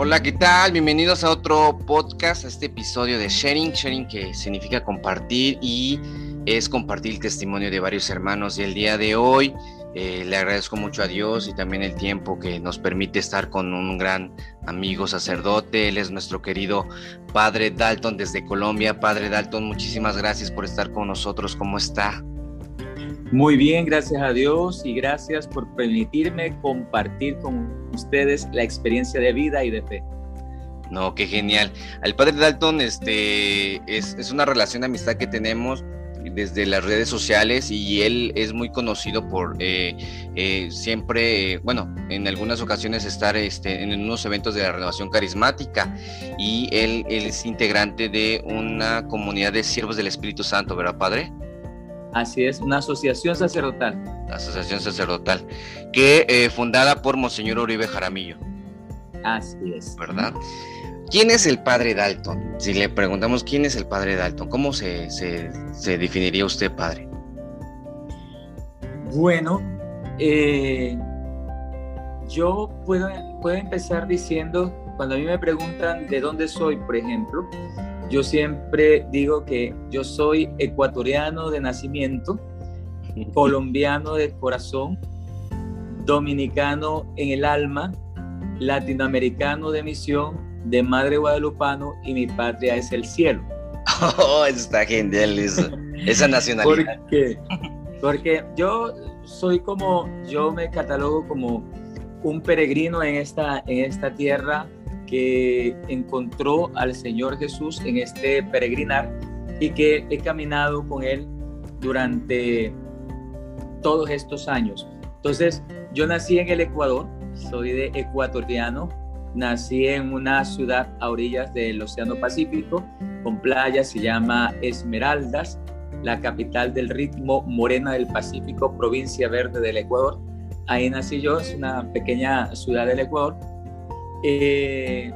Hola, ¿qué tal? Bienvenidos a otro podcast, a este episodio de Sharing. Sharing que significa compartir y es compartir el testimonio de varios hermanos. Y el día de hoy eh, le agradezco mucho a Dios y también el tiempo que nos permite estar con un gran amigo sacerdote. Él es nuestro querido Padre Dalton desde Colombia. Padre Dalton, muchísimas gracias por estar con nosotros. ¿Cómo está? Muy bien, gracias a Dios y gracias por permitirme compartir con ustedes la experiencia de vida y de fe. No, qué genial. El padre Dalton este, es, es una relación de amistad que tenemos desde las redes sociales y él es muy conocido por eh, eh, siempre, bueno, en algunas ocasiones estar este, en unos eventos de la renovación carismática y él, él es integrante de una comunidad de siervos del Espíritu Santo, ¿verdad, Padre? Así es, una asociación sacerdotal. Asociación sacerdotal, que eh, fundada por Monseñor Uribe Jaramillo. Así es. ¿Verdad? ¿Quién es el padre Dalton? Si le preguntamos quién es el padre Dalton, ¿cómo se, se, definiría usted padre? Bueno, eh, yo puedo, puedo empezar diciendo, cuando a mí me preguntan de dónde soy, por ejemplo, yo siempre digo que yo soy ecuatoriano de nacimiento, colombiano de corazón, dominicano en el alma, latinoamericano de misión, de madre guadalupano y mi patria es el cielo. Oh, está genial eso, esa nacionalidad. Porque, porque yo soy como, yo me catalogo como un peregrino en esta, en esta tierra que encontró al Señor Jesús en este peregrinar y que he caminado con Él durante todos estos años. Entonces, yo nací en el Ecuador, soy de ecuatoriano, nací en una ciudad a orillas del Océano Pacífico, con playas, se llama Esmeraldas, la capital del ritmo Morena del Pacífico, provincia verde del Ecuador. Ahí nací yo, es una pequeña ciudad del Ecuador eh,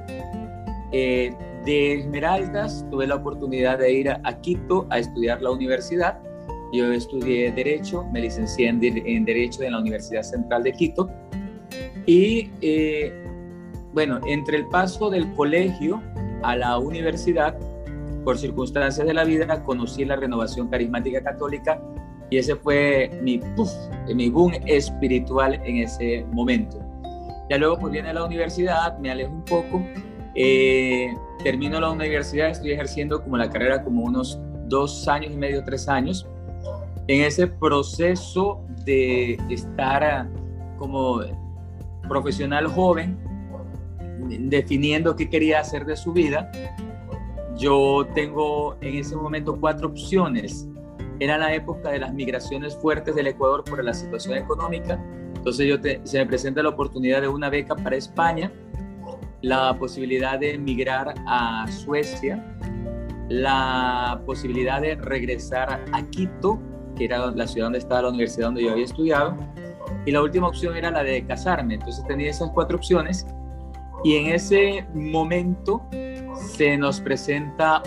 eh, de Esmeraldas tuve la oportunidad de ir a, Quito a estudiar la universidad. Yo estudié Derecho, me licencié en, Derecho en la Universidad Central de Quito. Y eh, bueno, entre el paso del colegio a la universidad, por circunstancias de la vida, conocí la renovación carismática católica y ese fue mi, mi boom espiritual en ese momento. Ya luego pues viene la universidad, me alejo un poco, eh, termino la universidad, estoy ejerciendo como la carrera como unos dos años y medio, tres años. En ese proceso de estar como profesional joven, definiendo qué quería hacer de su vida, yo tengo en ese momento cuatro opciones. Era la época de las migraciones fuertes del Ecuador por la situación económica entonces yo se me presenta la oportunidad de una beca para España, la posibilidad de emigrar a Suecia, la posibilidad de regresar a Quito, que era la ciudad donde estaba la universidad donde yo había estudiado, y la última opción era la de casarme. Entonces tenía esas cuatro opciones y en ese momento se nos presenta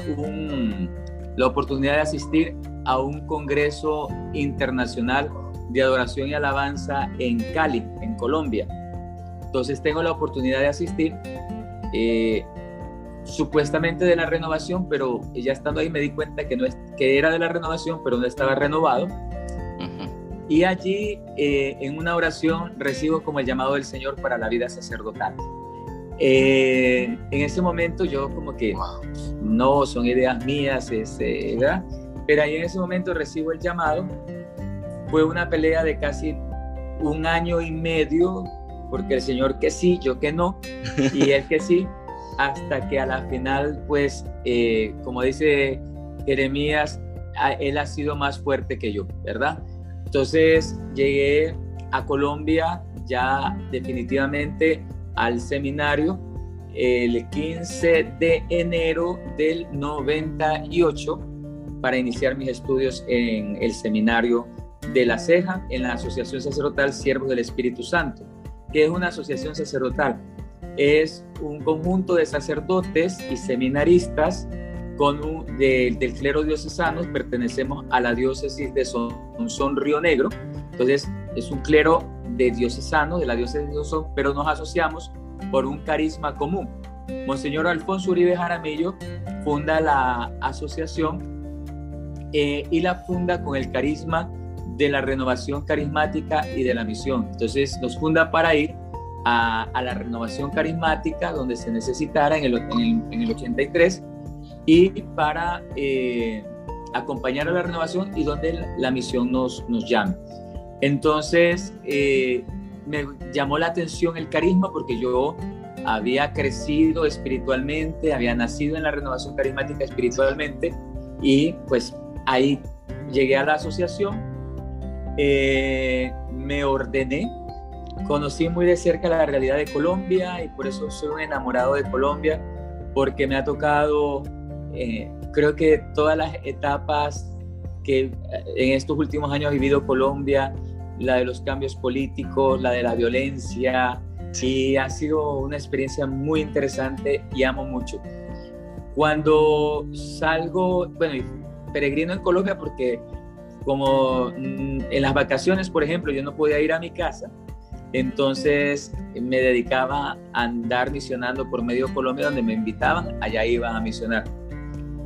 la oportunidad de asistir a un congreso internacional de adoración y alabanza en Cali, en Colombia. Entonces tengo la oportunidad de asistir, eh, supuestamente de la renovación, pero ya estando ahí me di cuenta que, no es, que era de la renovación, pero no estaba renovado. Y allí eh, en una oración recibo como el llamado del Señor para la vida sacerdotal. Eh, en ese momento yo como que no son ideas mías, es, ¿verdad? Pero ahí en ese momento recibo el llamado fue una pelea de casi un año y medio, porque el señor que sí, yo que no, y él que sí, hasta que a la final, pues, eh, como dice Jeremías, él ha sido más fuerte que yo, ¿verdad? Entonces llegué a Colombia ya definitivamente al seminario el 15 de enero del 98 para iniciar mis estudios en el seminario de la ceja en la Asociación Sacerdotal Siervos del Espíritu Santo, que es una asociación sacerdotal. Es un conjunto de sacerdotes y seminaristas con un, del clero diocesano, pertenecemos a la diócesis de Son, Río Negro, entonces es un clero de diocesano, de la diócesis de Son, pero nos asociamos por un carisma común. Monseñor Alfonso Uribe Jaramillo funda la asociación eh, y la funda con el carisma de la renovación carismática y de la misión. Entonces nos funda para ir a, la renovación carismática donde se necesitara en el, en el, 83 y para eh, acompañar a la renovación y donde la, misión nos, nos llame. Entonces eh, me llamó la atención el carisma porque yo había crecido espiritualmente, había nacido en la renovación carismática espiritualmente y pues ahí llegué a la asociación, eh, me ordené, conocí muy de cerca la realidad de Colombia y por eso soy un enamorado de Colombia, porque me ha tocado, eh, creo que todas las etapas que en estos últimos años ha vivido Colombia, la de los cambios políticos, la de la violencia, y ha sido una experiencia muy interesante y amo mucho. Cuando salgo, bueno, peregrino en Colombia porque como mm, en las vacaciones, por ejemplo, yo no podía ir a mi casa, entonces me dedicaba a andar misionando por medio Colombia, donde me invitaban, allá iba a misionar.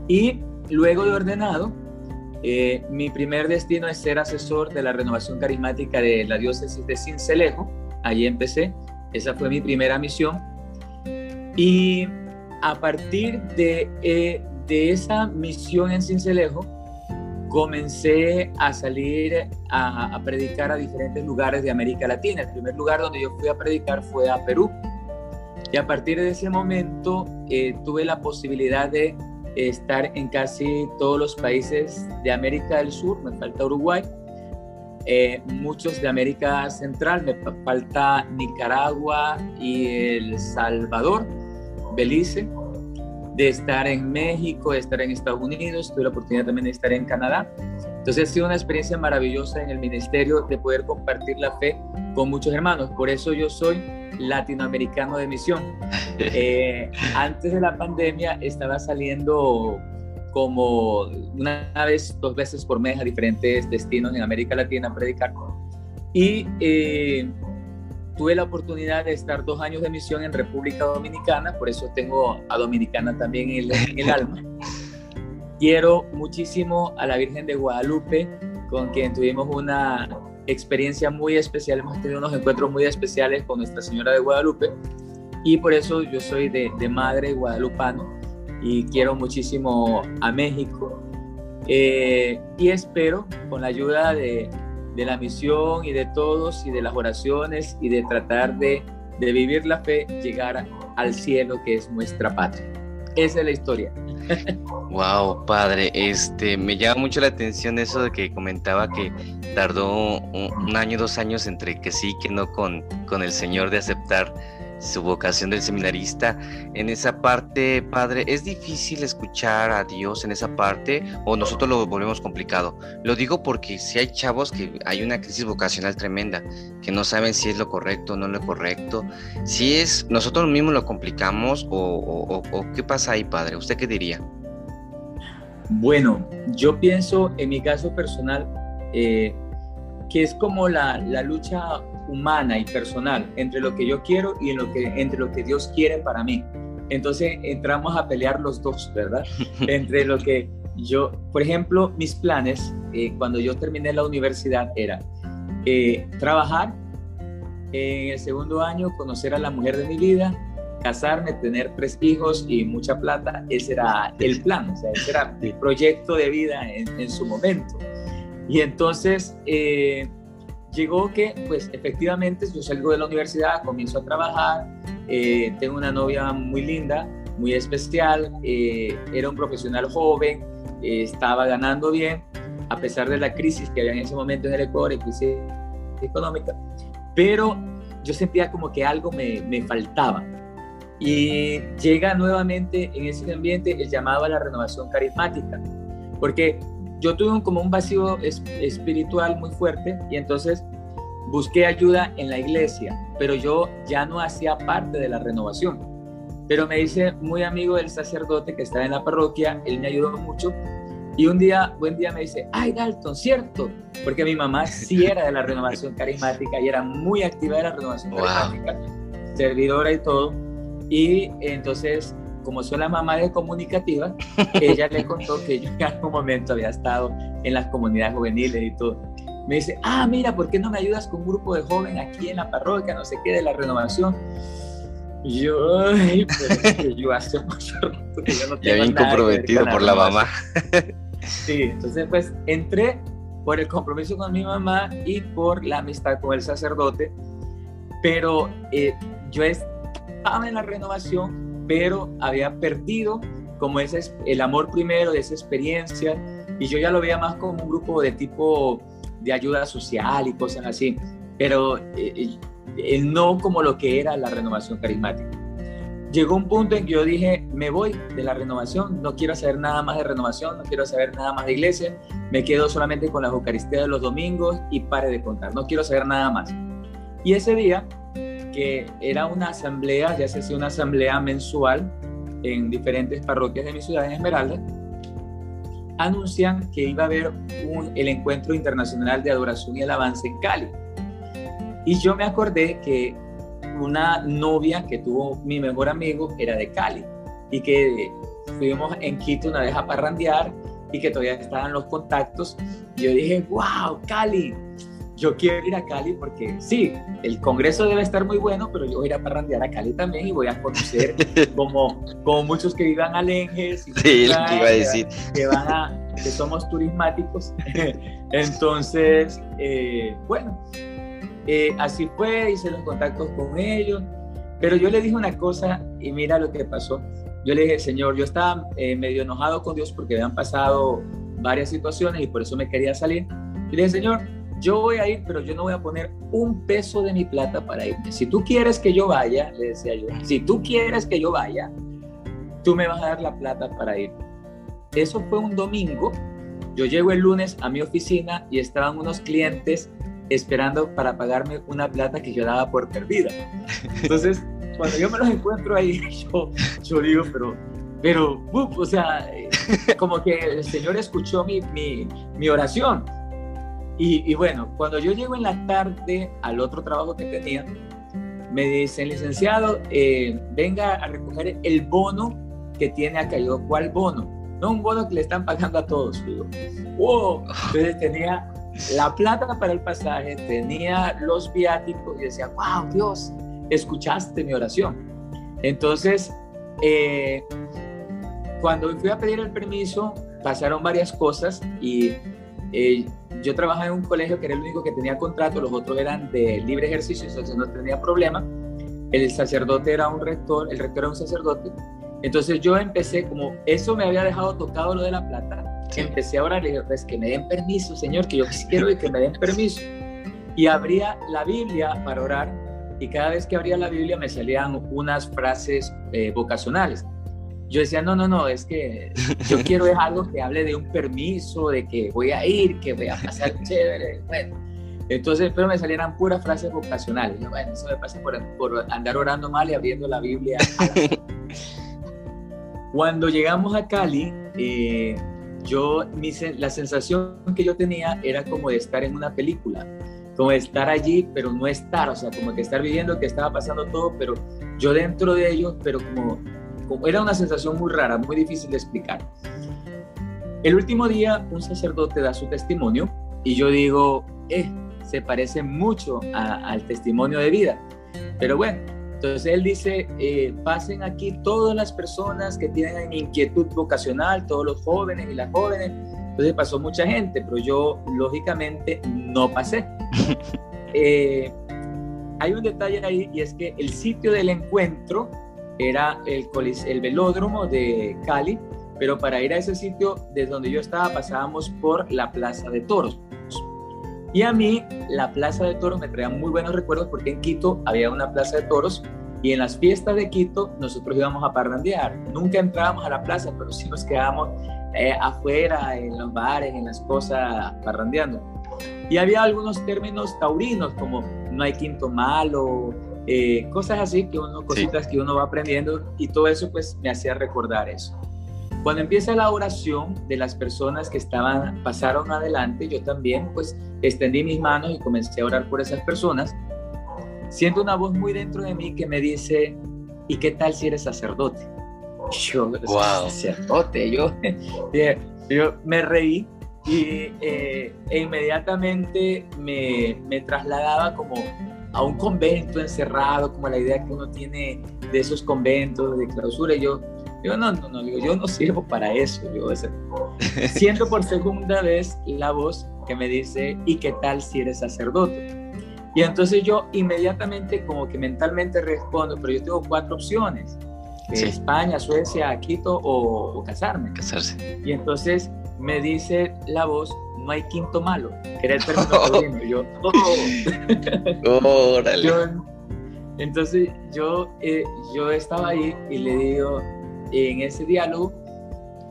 Y luego de ordenado, eh, mi primer destino es ser asesor de la renovación carismática de la diócesis de Cincelejo. Allí empecé, esa fue mi primera misión. Y a partir de eh, de esa misión en Cincelejo, comencé a salir a, predicar a diferentes lugares de América Latina. El primer lugar donde yo fui a predicar fue a Perú. Y a partir de ese momento eh, tuve la posibilidad de estar en casi todos los países de América del Sur, me falta Uruguay, eh, muchos de América Central, me falta Nicaragua y El Salvador, Belice de estar en México, de estar en Estados Unidos, tuve la oportunidad también de estar en Canadá. Entonces ha sido una experiencia maravillosa en el ministerio de poder compartir la fe con muchos hermanos. Por eso yo soy latinoamericano de misión. Eh, antes de la pandemia estaba saliendo como una vez, dos veces por mes a diferentes destinos en América Latina a predicar. Y eh, tuve la oportunidad de estar dos años de misión en República Dominicana, por eso tengo a Dominicana también en el, alma. Quiero muchísimo a la Virgen de Guadalupe, con quien tuvimos una experiencia muy especial, hemos tenido unos encuentros muy especiales con Nuestra Señora de Guadalupe y por eso yo soy de, madre guadalupano y quiero muchísimo a México eh, y espero con la ayuda de, de la misión y de todos y de las oraciones y de tratar de, de vivir la fe, llegar al cielo que es nuestra patria. Esa es la historia. Wow, padre, este me llama mucho la atención eso de que comentaba que tardó un, año, dos años entre que sí, que no con, con el Señor de aceptar su vocación del seminarista. En esa parte, padre, ¿es difícil escuchar a Dios en esa parte o nosotros lo volvemos complicado? Lo digo porque si hay chavos que hay una crisis vocacional tremenda, que no saben si es lo correcto o no lo correcto. Si es, nosotros mismos lo complicamos o, qué pasa ahí, padre. ¿Usted qué diría? Bueno, yo pienso en mi caso personal eh, que es como la, la lucha humana y personal entre lo que yo quiero y en lo que, entre lo que Dios quiere para mí. Entonces entramos a pelear los dos, ¿verdad? entre lo que yo, por ejemplo, mis planes eh, cuando yo terminé la universidad era eh, trabajar en el segundo año, conocer a la mujer de mi vida, casarme, tener tres hijos y mucha plata. Ese era el plan, o sea, ese era el proyecto de vida en, en su momento. Y entonces eh, llegó que, pues efectivamente, yo salgo de la universidad, comienzo a trabajar, eh, tengo una novia muy linda, muy especial, eh, era un profesional joven, eh, estaba ganando bien, a pesar de la crisis que había en ese momento en el Ecuador, crisis económica, pero yo sentía como que algo me, me faltaba. Y llega nuevamente en ese ambiente el llamado a la renovación carismática, porque yo tuve como un vacío espiritual muy fuerte y entonces busqué ayuda en la iglesia, pero yo ya no hacía parte de la renovación. Pero me hice muy amigo del sacerdote que estaba en la parroquia, él me ayudó mucho y un día, buen día me dice, ay Dalton, cierto, porque mi mamá sí era de la renovación carismática y era muy activa de la renovación carismática, servidora y todo. Y entonces, como soy la mamá de comunicativa, ella le contó que yo en algún momento había estado en las comunidades juveniles y todo. Me dice, ah, mira, ¿por qué no me ayudas con un grupo de jóvenes aquí en la parroquia, no sé qué, de la renovación? Y yo, ay, pero yo hace mucho que yo no tengo Ya bien comprometido por la mamá. Sí, entonces pues entré por el compromiso con mi mamá y por la amistad con el sacerdote, pero eh, yo estaba en la renovación, pero había perdido como ese, el amor primero de esa experiencia y yo ya lo veía más como un grupo de tipo de ayuda social y cosas así, pero eh, eh, no como lo que era la renovación carismática llegó un punto en que yo dije, me voy de la renovación, no quiero saber nada más de renovación, no quiero saber nada más de iglesia, me quedo solamente con la Eucaristía de los domingos y pare de contar, no quiero saber nada más. Y ese día, que era una asamblea, ya se hacía una asamblea mensual en diferentes parroquias de mi ciudad, en Esmeralda, anuncian que iba a haber el Encuentro Internacional de Adoración y Alabanza en Cali. Y yo me acordé que una novia que tuvo mi mejor amigo era de Cali y que fuimos en Quito una vez a parrandear y que todavía estaban los contactos. Y yo dije, wow, Cali, yo quiero ir a Cali porque sí, el congreso debe estar muy bueno, pero yo voy a ir a parrandear a Cali también y voy a conocer como, como muchos que vivan y sí, iba a decir. Que, van a, que somos turismáticos. Entonces, eh, bueno, eh, así fue, hice los contactos con ellos, pero yo le dije una cosa y mira lo que pasó. Yo le dije, Señor, yo estaba eh, medio enojado con Dios porque habían pasado varias situaciones y por eso me quería salir. Y le dije, Señor, yo voy a ir, pero yo no voy a poner un peso de mi plata para irme. Si tú quieres que yo vaya, le decía yo, si tú quieres que yo vaya, tú me vas a dar la plata para ir. Eso fue un domingo. Yo llego el lunes a mi oficina y estaban unos clientes esperando para pagarme una plata que yo daba por perdida. Entonces, cuando yo me los encuentro ahí, yo, digo, pero, pero, o sea, como que el Señor escuchó mi, mi oración. Y, y, bueno, cuando yo llego en la tarde al otro trabajo que tenía, me dicen, licenciado, eh, venga a recoger el bono que tiene acá. Yo, ¿cuál bono? No, un bono que le están pagando a todos. Digo, wow. Entonces tenía la plata para el pasaje, tenía los viáticos y decía, wow, Dios, escuchaste mi oración. Entonces, eh, cuando fui a pedir el permiso, pasaron varias cosas y eh, yo trabajaba en un colegio que era el único que tenía contrato, los otros eran de libre ejercicio, entonces no tenía problema. El sacerdote era un rector, el rector era un sacerdote. Entonces yo empecé, como eso me había dejado tocado lo de la plata, empecé a orar y dije, pues que me den permiso, Señor, que yo quiero que me den permiso. Y abría la Biblia para orar y cada vez que abría la Biblia me salían unas frases eh, vocacionales. Yo decía, no, no, no, es que yo quiero es algo que hable de un permiso, de que voy a ir, que voy a pasar chévere. Bueno, entonces, pero me salieran puras frases vocacionales. bueno, eso me pasa por, por andar orando mal y abriendo la Biblia. Cuando llegamos a Cali, eh, yo, la sensación que yo tenía era como de estar en una película, como de estar allí, pero no estar, o sea, como que estar viviendo que estaba pasando todo, pero yo dentro de ellos, pero como era una sensación muy rara, muy difícil de explicar. El último día, un sacerdote da su testimonio y yo digo, eh, se parece mucho al testimonio de vida. Pero bueno, entonces él dice, eh, pasen aquí todas las personas que tienen inquietud vocacional, todos los jóvenes y las jóvenes. Entonces pasó mucha gente, pero yo lógicamente no pasé. Eh, hay un detalle ahí y es que el sitio del encuentro era el, el velódromo de Cali, pero para ir a ese sitio, desde donde yo estaba, pasábamos por la Plaza de Toros. Y a mí la Plaza de Toros me traía muy buenos recuerdos porque en Quito había una Plaza de Toros y en las fiestas de Quito nosotros íbamos a parrandear. Nunca entrábamos a la plaza, pero sí nos quedábamos eh, afuera, en los bares, en las cosas, parrandeando. Y había algunos términos taurinos como no hay quinto malo, eh, cosas así, que uno, cositas que uno va aprendiendo y todo eso pues me hacía recordar eso. Cuando empieza la oración de las personas que estaban, pasaron adelante, yo también pues extendí mis manos y comencé a orar por esas personas. Siento una voz muy dentro de mí que me dice, ¿y qué tal si eres sacerdote? Yo, wow. sacerdote, yo, yo me reí y eh, e inmediatamente me, me, trasladaba como a un convento encerrado, como la idea que uno tiene de esos conventos de clausura. Y yo, yo no, no, no, digo, yo no sirvo para eso. Yo siento por segunda vez la voz que me dice, ¿y qué tal si eres sacerdote? Y entonces yo inmediatamente como que mentalmente respondo, pero yo tengo cuatro opciones. España, Suecia, Quito o, casarme. Casarse. Y entonces me dice la voz, no hay quinto malo, que era el término yo, oh. entonces yo, eh, yo estaba ahí y le digo, en ese diálogo,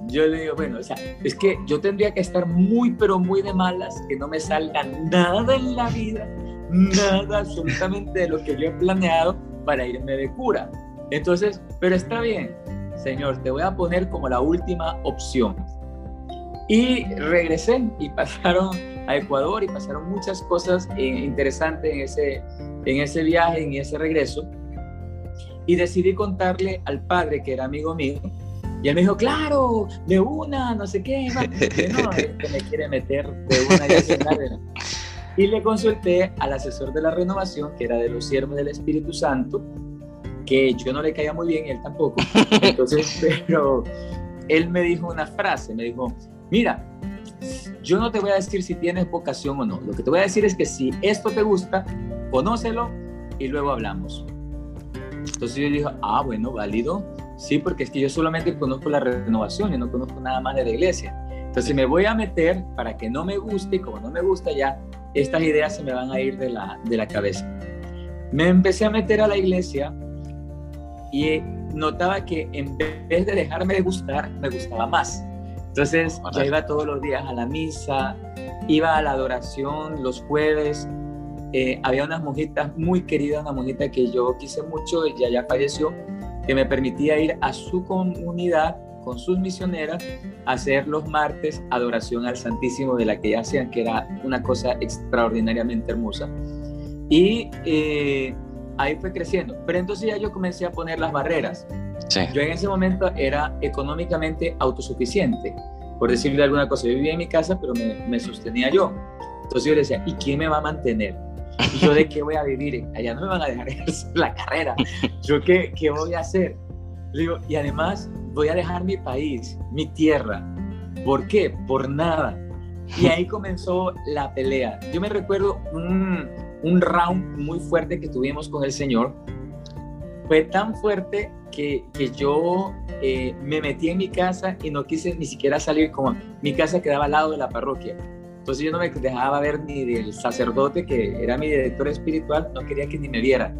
yo le digo, bueno, o sea, es que yo tendría que estar muy, pero muy de malas, que no me salga nada en la vida, nada absolutamente de lo que yo he planeado para irme de cura. Entonces, pero está bien, Señor, te voy a poner como la última opción. Y regresé y pasaron a Ecuador y pasaron muchas cosas eh, interesantes en ese, en ese viaje, en ese regreso. Y decidí contarle al padre, que era amigo mío, y él me dijo, claro, de una, no sé qué, no, este me quiere meter de una y Y le consulté al asesor de la renovación, que era de los siervos del Espíritu Santo, que yo no le caía muy bien, él tampoco. Entonces, pero él me dijo una frase, me dijo, mira, yo no te voy a decir si tienes vocación o no, lo que te voy a decir es que si esto te gusta, conócelo y luego hablamos. Entonces yo dije, ah, bueno, válido, sí, porque es que yo solamente conozco la renovación y no conozco nada más de la iglesia. Entonces me voy a meter para que no me guste y como no me gusta ya, estas ideas se me van a ir de la, de la cabeza. Me empecé a meter a la iglesia y notaba que en vez de dejarme de gustar, me gustaba más. Entonces yo iba todos los días a la misa, iba a la adoración los jueves. Eh, había unas monjitas muy queridas, una monjita que yo quise mucho, ella ya falleció, que me permitía ir a su comunidad con sus misioneras a hacer los martes adoración al Santísimo de la que ya hacían, que era una cosa extraordinariamente hermosa. Y eh, ahí fue creciendo. Pero entonces ya yo comencé a poner las barreras. Yo en ese momento era económicamente autosuficiente, por decirle alguna cosa. Yo vivía en mi casa, pero me, sostenía yo. Entonces yo le decía, ¿y quién me va a mantener? ¿Y yo de qué voy a vivir? Allá no me van a dejar la carrera. ¿Yo qué, qué voy a hacer? digo, y además voy a dejar mi país, mi tierra. ¿Por qué? Por nada. Y ahí comenzó la pelea. Yo me recuerdo un, un round muy fuerte que tuvimos con el Señor. Fue tan fuerte que, que yo eh, me metí en mi casa y no quise ni siquiera salir, como mi casa quedaba al lado de la parroquia. Entonces yo no me dejaba ver ni del sacerdote, que era mi director espiritual, no quería que ni me viera.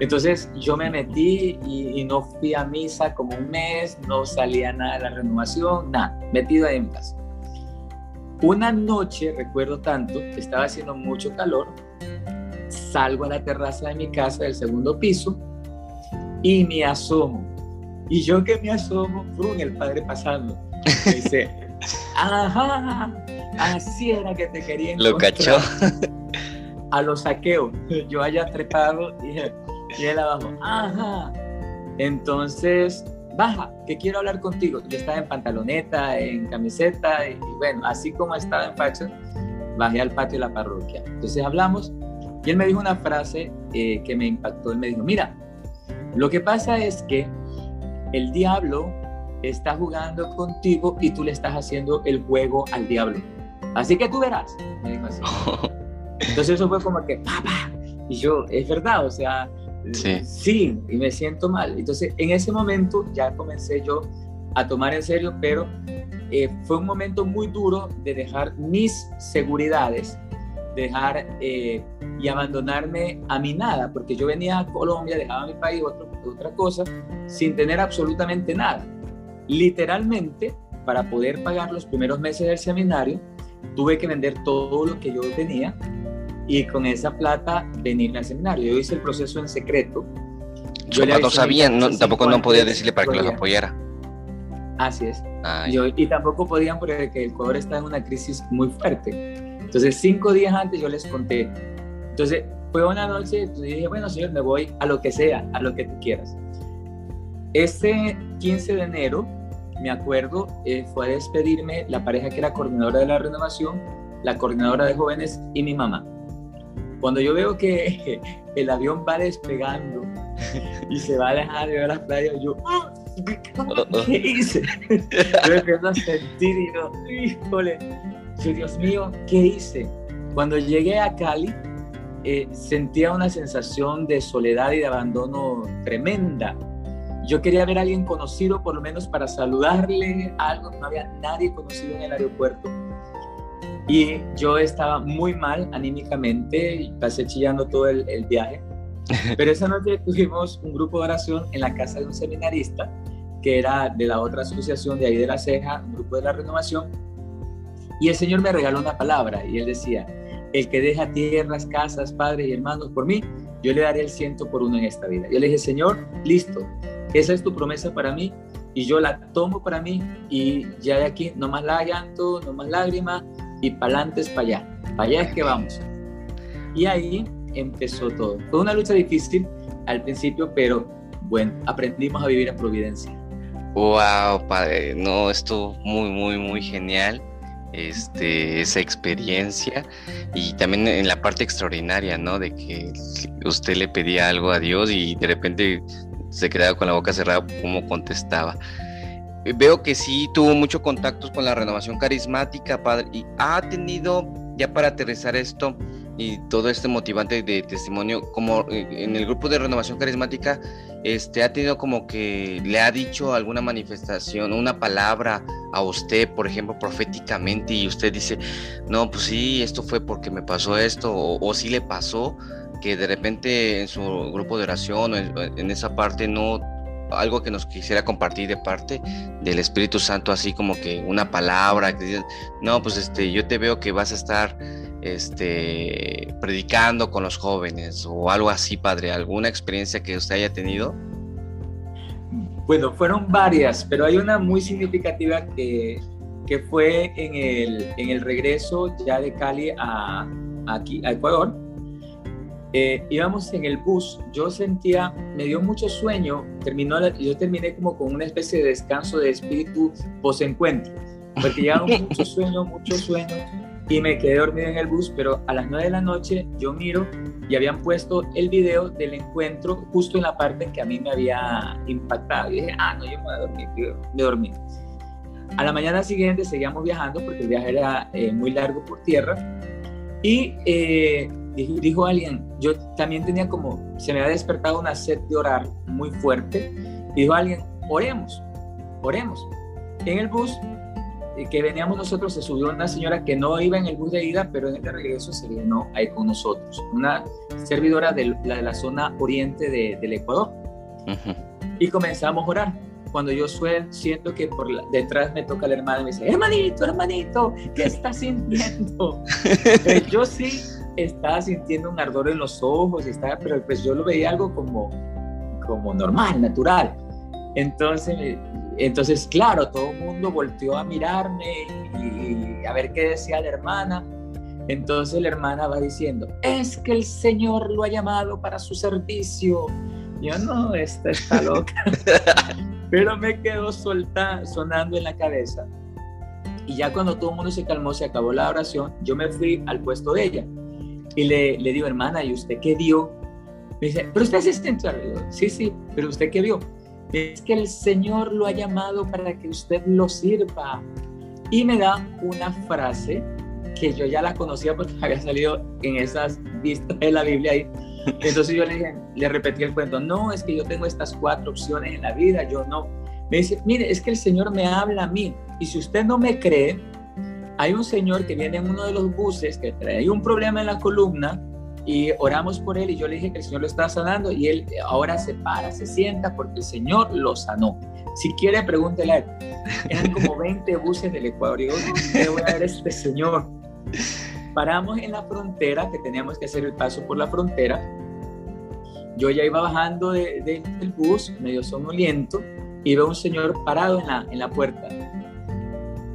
Entonces yo me metí y, y, no fui a misa como un mes, no salía nada de la renovación, nada, metido en casa. Una noche, recuerdo tanto, estaba haciendo mucho calor, salgo a la terraza de mi casa del segundo piso y me asomo. Y yo que me asomo, ¡prum! el padre pasando. Me dice, ajá, así era que te quería encontrar. Lo cachó. A los saqueos. Yo haya trepado y, y él abajo, ajá. Entonces, baja, que quiero hablar contigo. Yo estaba en pantaloneta, en camiseta, y, bueno, así como estaba en facho, bajé al patio de la parroquia. Entonces hablamos y él me dijo una frase eh, que me impactó. Él me dijo, mira, lo que pasa es que el diablo está jugando contigo y tú le estás haciendo el juego al diablo. Así que tú verás, me dijo así. Entonces eso fue como que, papá, y yo, es verdad, o sea, sí. sí, y me siento mal. Entonces en ese momento ya comencé yo a tomar en serio, pero eh, fue un momento muy duro de dejar mis seguridades dejar eh, y abandonarme a mi nada, porque yo venía a Colombia, dejaba mi país, otra cosa, sin tener absolutamente nada. Literalmente, para poder pagar los primeros meses del seminario, tuve que vender todo lo que yo tenía y con esa plata venir al seminario. Yo hice el proceso en secreto. Yo no sabían, tampoco no podía decirle para que los apoyara. Así es. Yo, y tampoco podían porque el Ecuador está en una crisis muy fuerte. Entonces, cinco días antes yo les conté. Entonces, fue una noche, y dije, bueno, señor, me voy a lo que sea, a lo que tú quieras. Ese 15 de enero, me acuerdo, eh, fue a despedirme la pareja que era coordinadora de la renovación, la coordinadora de jóvenes y mi mamá. Cuando yo veo que el avión va despegando y se va a dejar de ver las playas, yo, ah, ¿qué hice? Yo empiezo a sentir y yo, híjole, Dios mío, ¿qué hice? Cuando llegué a Cali, eh, sentía una sensación de soledad y de abandono tremenda. Yo quería ver a alguien conocido, por lo menos para saludarle, algo, no había nadie conocido en el aeropuerto. Y yo estaba muy mal anímicamente, pasé chillando todo el, el viaje. Pero esa noche tuvimos un grupo de oración en la casa de un seminarista que era de la otra asociación de ahí de la ceja, un grupo de la renovación. Y el Señor me regaló una palabra y él decía, el que deja tierras, casas, padres y hermanos por mí, yo le daré el ciento por uno en esta vida. Yo le dije, Señor, listo, esa es tu promesa para mí y yo la tomo para mí y ya de aquí no más llanto, no más lágrimas y para adelante es para allá. Para allá es que vamos. Y ahí empezó todo. Fue una lucha difícil al principio, pero bueno, aprendimos a vivir en Providencia. Wow, padre, no, esto muy, muy, muy genial este, esa experiencia y también en la parte extraordinaria, ¿no? De que usted le pedía algo a Dios y de repente se quedaba con la boca cerrada como contestaba. Veo que sí tuvo muchos contactos con la renovación carismática, padre, y ha tenido, ya para aterrizar esto y todo este motivante de testimonio, como eh, en el grupo de renovación carismática, este, ha tenido como que le ha dicho alguna manifestación, una palabra a usted, por ejemplo, proféticamente, y usted dice, no, pues sí, esto fue porque me pasó esto, o, sí le pasó, que de repente en su grupo de oración o en, esa parte no algo que nos quisiera compartir de parte del Espíritu Santo, así como que una palabra, que no, pues este, yo te veo que vas a estar este, predicando con los jóvenes o algo así, padre? ¿Alguna experiencia que usted haya tenido? Bueno, fueron varias, pero hay una muy significativa que, que fue en el, en el regreso ya de Cali a, aquí, a Ecuador. Eh, íbamos en el bus, yo sentía, me dio mucho sueño, terminó, yo terminé como con una especie de descanso de espíritu post-encuentro, porque llevaba mucho sueño, mucho sueño, y me quedé dormido en el bus, pero a las 9 de la noche yo miro y habían puesto el video del encuentro justo en la parte en que a mí me había impactado. Y dije, ah, no, yo me voy a dormir, me dormí. A la mañana siguiente seguíamos viajando porque el viaje era eh, muy largo por tierra y eh, dijo, dijo, alguien, yo también tenía como, se me había despertado una sed de orar muy fuerte y dijo alguien, oremos, oremos. En el bus que veníamos nosotros se subió una señora que no iba en el bus de ida, pero en el de regreso se vino ahí con nosotros, una servidora de la, de la zona oriente de, del Ecuador. Y comenzamos a orar. Cuando yo suelo, siento que por detrás me toca la hermana y me dice, hermanito, hermanito, ¿qué estás sintiendo? yo sí estaba sintiendo un ardor en los ojos, estaba, pero pues yo lo veía algo como, como normal, natural. Entonces entonces, claro, todo el mundo volteó a mirarme y, a ver qué decía la hermana. Entonces la hermana va diciendo, es que el Señor lo ha llamado para su servicio. Yo no, esta está loca. Pero me quedó solta, sonando en la cabeza. Y ya cuando todo el mundo se calmó, se acabó la oración, yo me fui al puesto de ella. Y le, le digo, hermana, ¿y usted qué vio? Me dice, pero usted es asistente. Sí, sí, pero usted qué vio? Es que el Señor lo ha llamado para que usted lo sirva. Y me da una frase que yo ya la conocía porque había salido en esas vistas de la Biblia ahí. Entonces yo le le repetí el cuento, no, es que yo tengo estas cuatro opciones en la vida, yo no. Me dice, mire, es que el Señor me habla a mí. Y si usted no me cree, hay un señor que viene en uno de los buses que trae un problema en la columna y oramos por él y yo le dije que el Señor lo estaba sanando y él ahora se para, se sienta porque el Señor lo sanó. Si quiere, pregúntele a él. Eran como 20 buses del Ecuador y yo, ¿dónde voy a ver este señor? Paramos en la frontera, que teníamos que hacer el paso por la frontera. Yo ya iba bajando de, del bus, medio somnoliento, y veo un señor parado en la, en la puerta.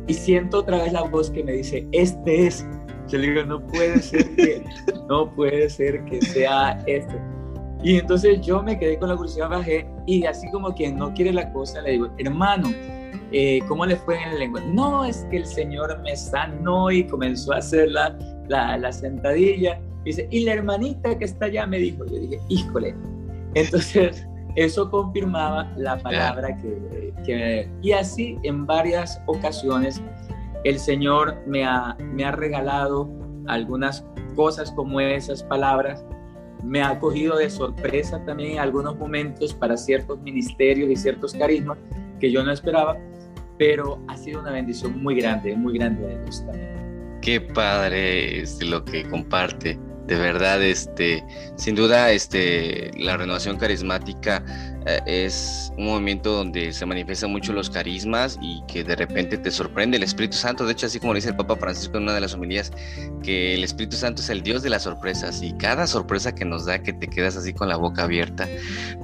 Y siento otra vez la voz que me dice, este es yo le digo, no puede ser que, no puede ser que sea esto. Y entonces yo me quedé con la curiosidad, bajé y así como quien no quiere la cosa, le digo, hermano, eh, ¿cómo le fue en el lengua? No, es que el Señor me sanó y comenzó a hacer la, la, la sentadilla. Dice, y la hermanita que está allá me dijo, yo dije, híjole. Entonces, eso confirmaba la palabra que, que, Y así en varias ocasiones el Señor me ha, me ha regalado algunas cosas como esas palabras. Me ha cogido de sorpresa también algunos momentos para ciertos ministerios y ciertos carismas que yo no esperaba, pero ha sido una bendición muy grande, muy grande de Dios también. Qué padre es lo que comparte de verdad, este, sin duda, este, la renovación carismática es un movimiento donde se manifiestan mucho los carismas y que de repente te sorprende el Espíritu Santo. De hecho, así como dice el Papa Francisco en una de las homilías, que el Espíritu Santo es el Dios de las sorpresas y cada sorpresa que nos da que te quedas así con la boca abierta.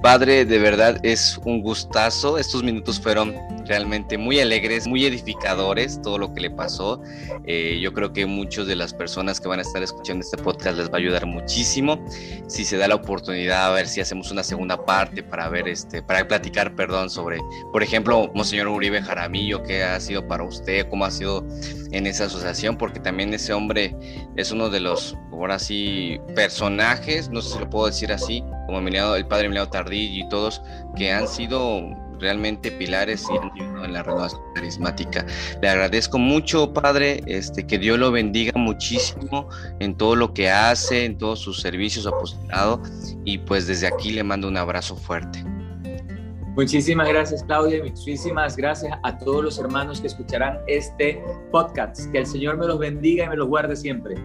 Padre, de verdad es un gustazo. Estos minutos fueron realmente muy alegres, muy edificadores, todo lo que le pasó. Eh, yo creo que muchos de las personas que van a estar escuchando este podcast les va a ayudar muchísimo. Si se da la oportunidad, a ver si hacemos una segunda parte para ver, este, para platicar, perdón, sobre, por ejemplo, Monseñor Uribe Jaramillo, qué ha sido para usted, cómo ha sido en esa asociación, porque también ese hombre es uno de los, ahora sí, personajes, no sé si lo puedo decir así, como el padre Emiliano Tardí y todos, que han sido realmente pilares y en la renovación carismática. Le agradezco mucho, Padre, este, que Dios lo bendiga muchísimo en todo lo que hace, en todos sus servicios apostolado y pues desde aquí le mando un abrazo fuerte. Muchísimas gracias, Claudia. Muchísimas gracias a todos los hermanos que escucharán este podcast. Que el Señor me los bendiga y me los guarde siempre.